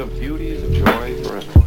of beauty, of joy forever.